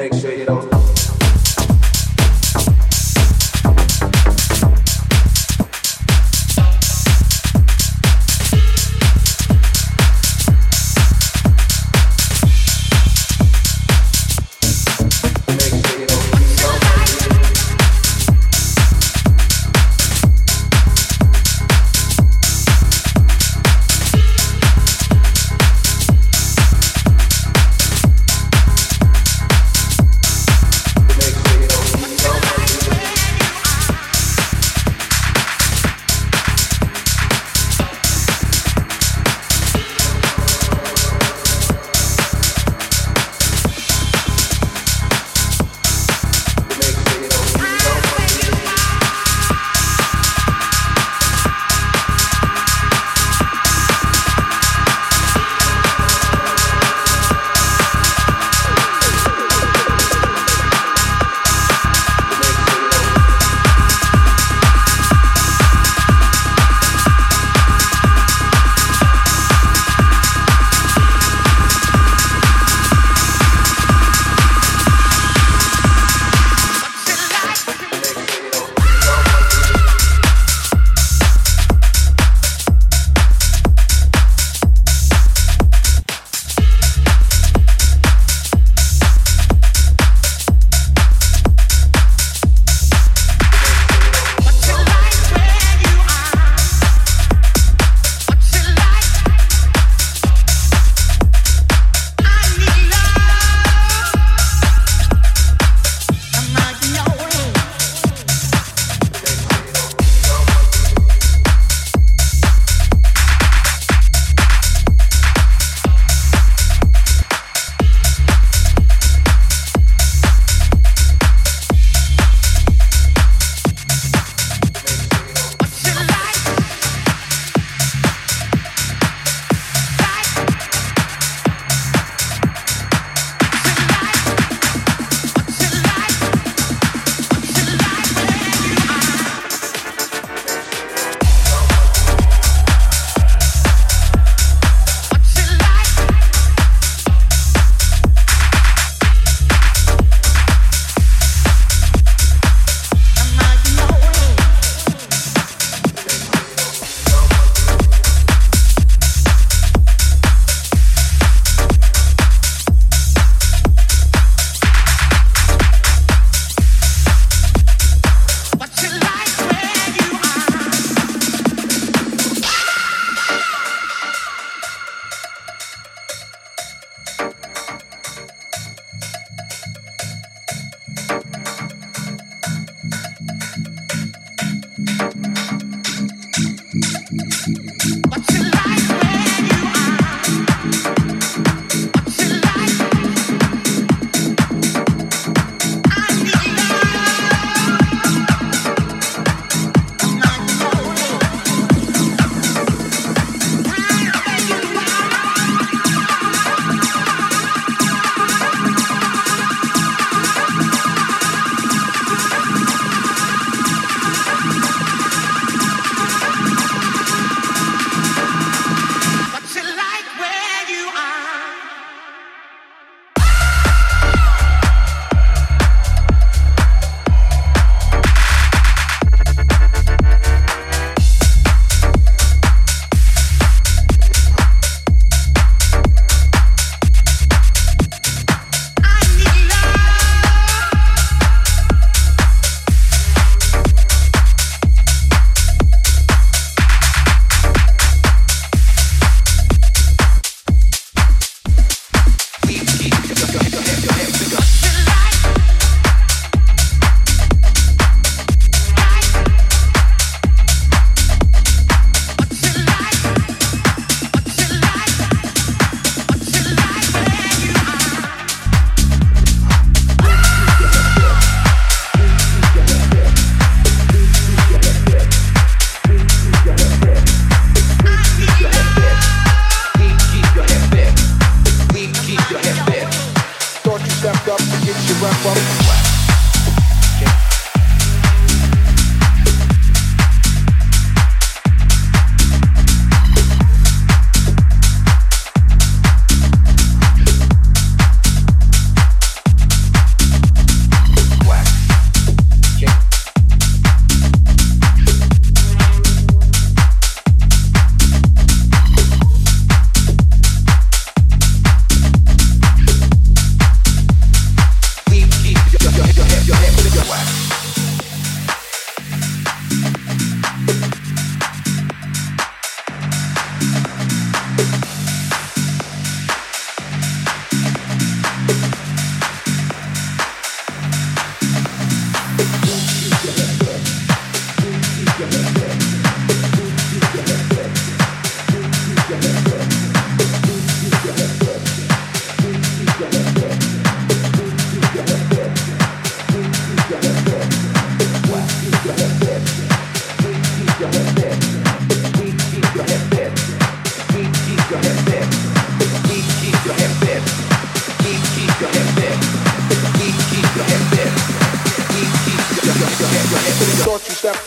make sure you don't.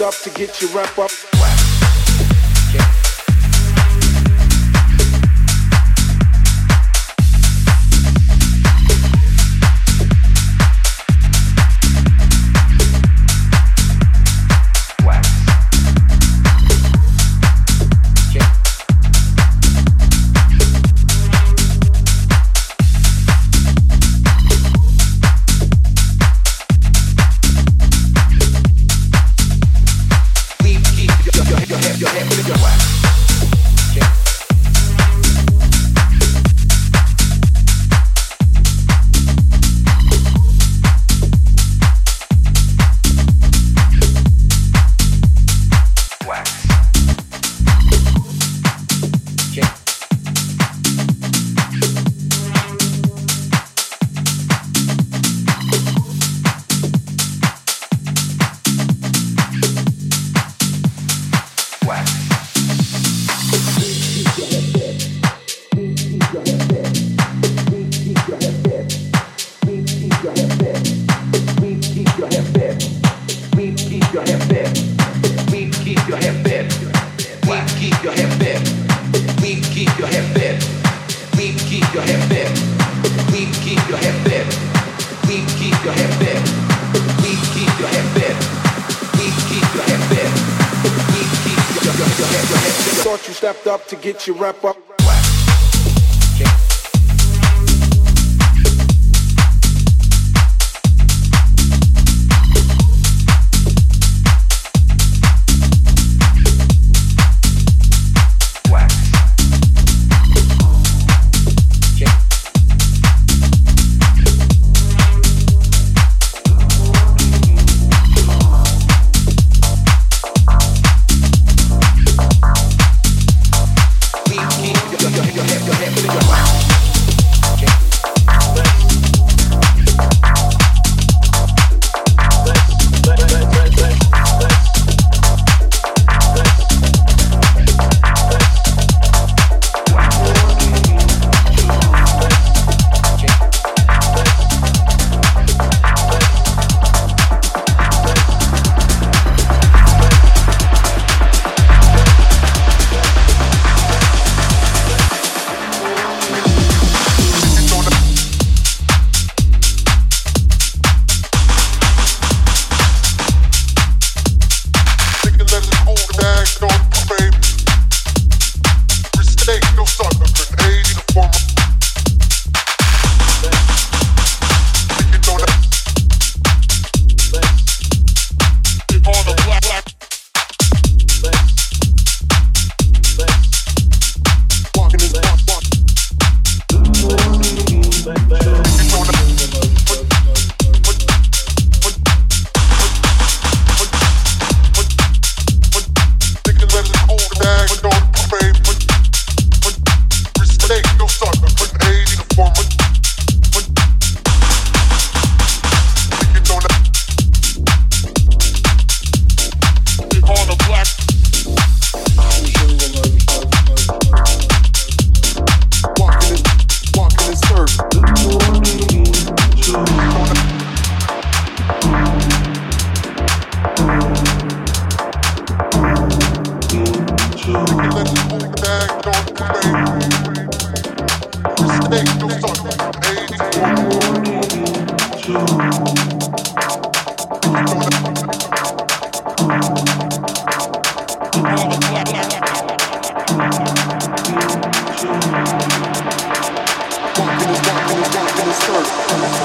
You up to get your wrap up. Get your rep up. Come on.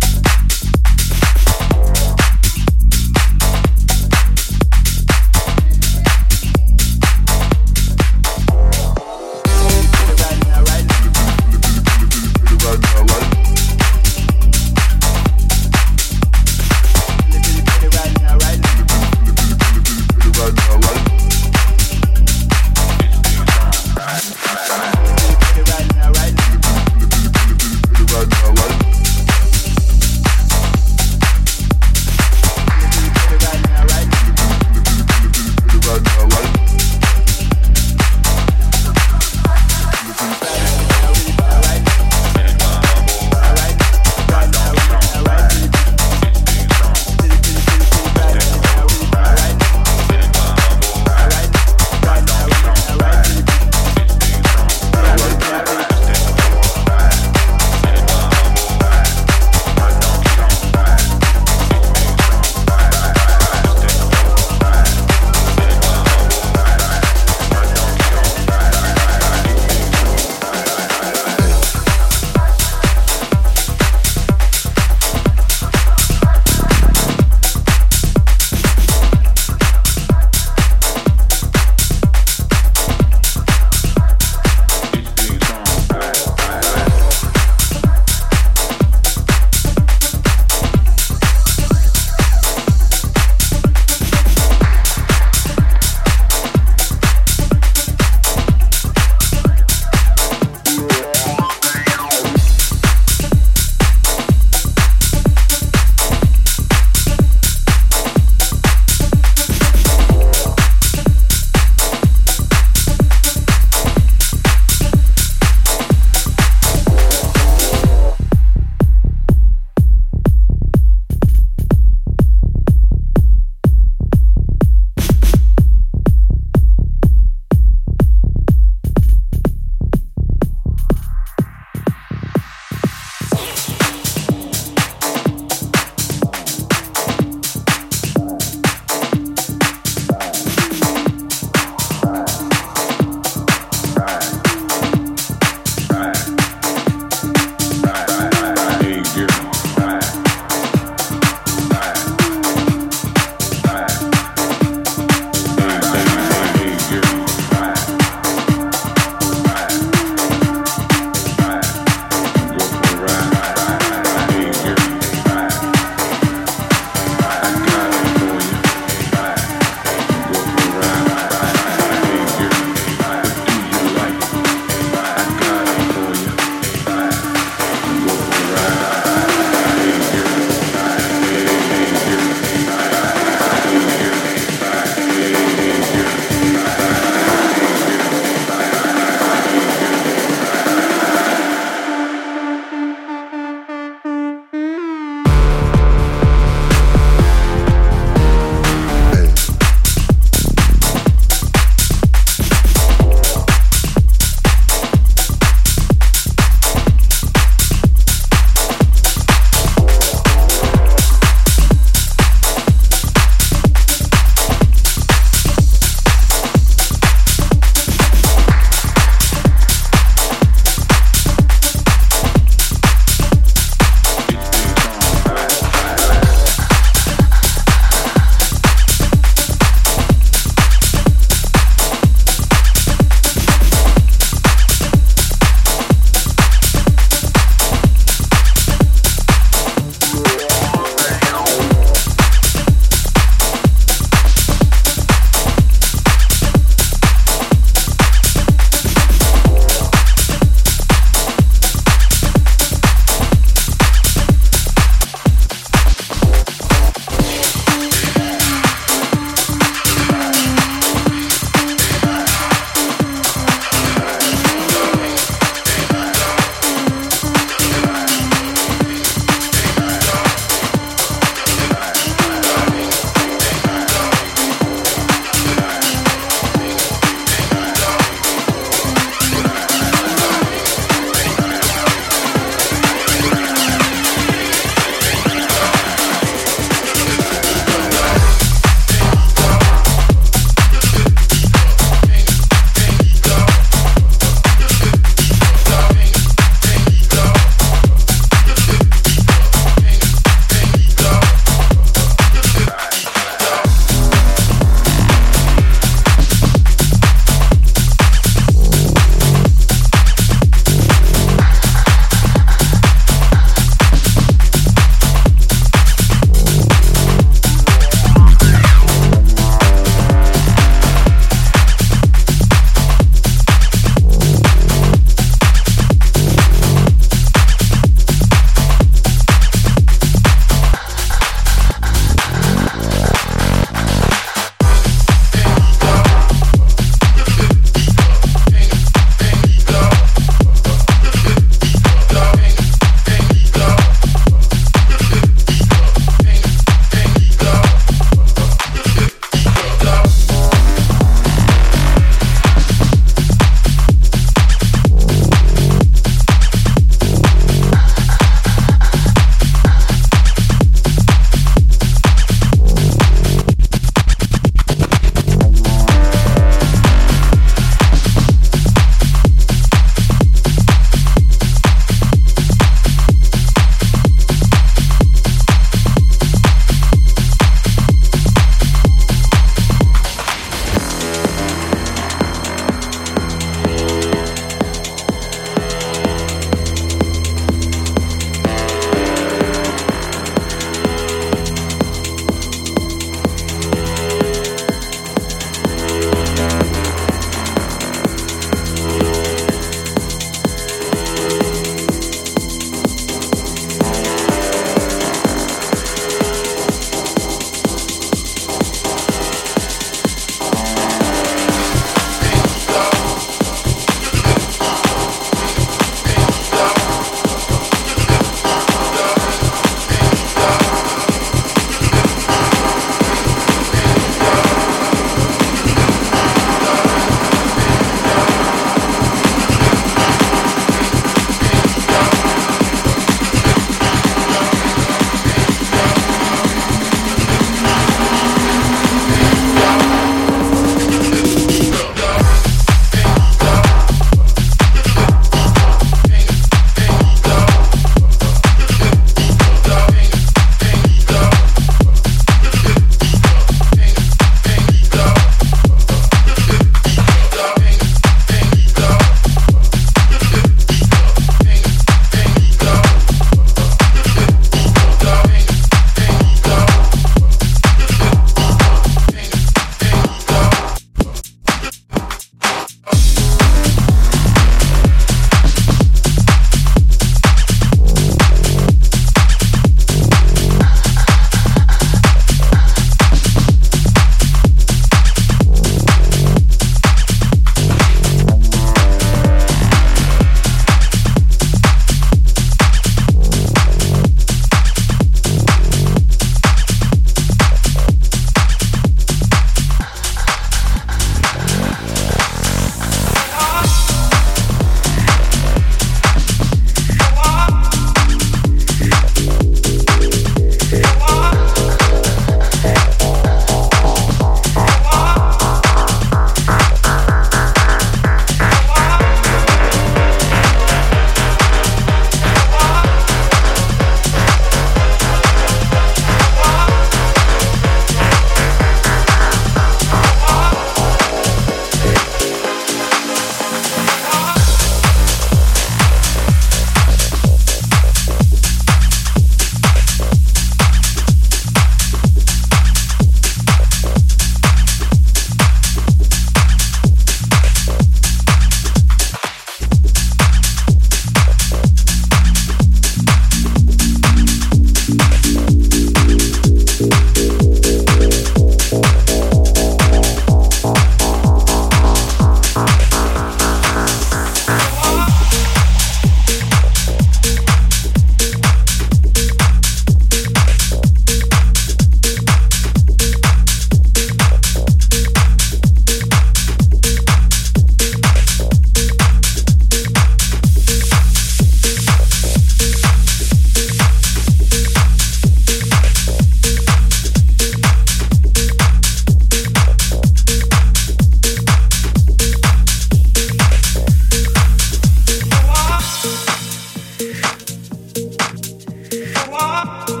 Thank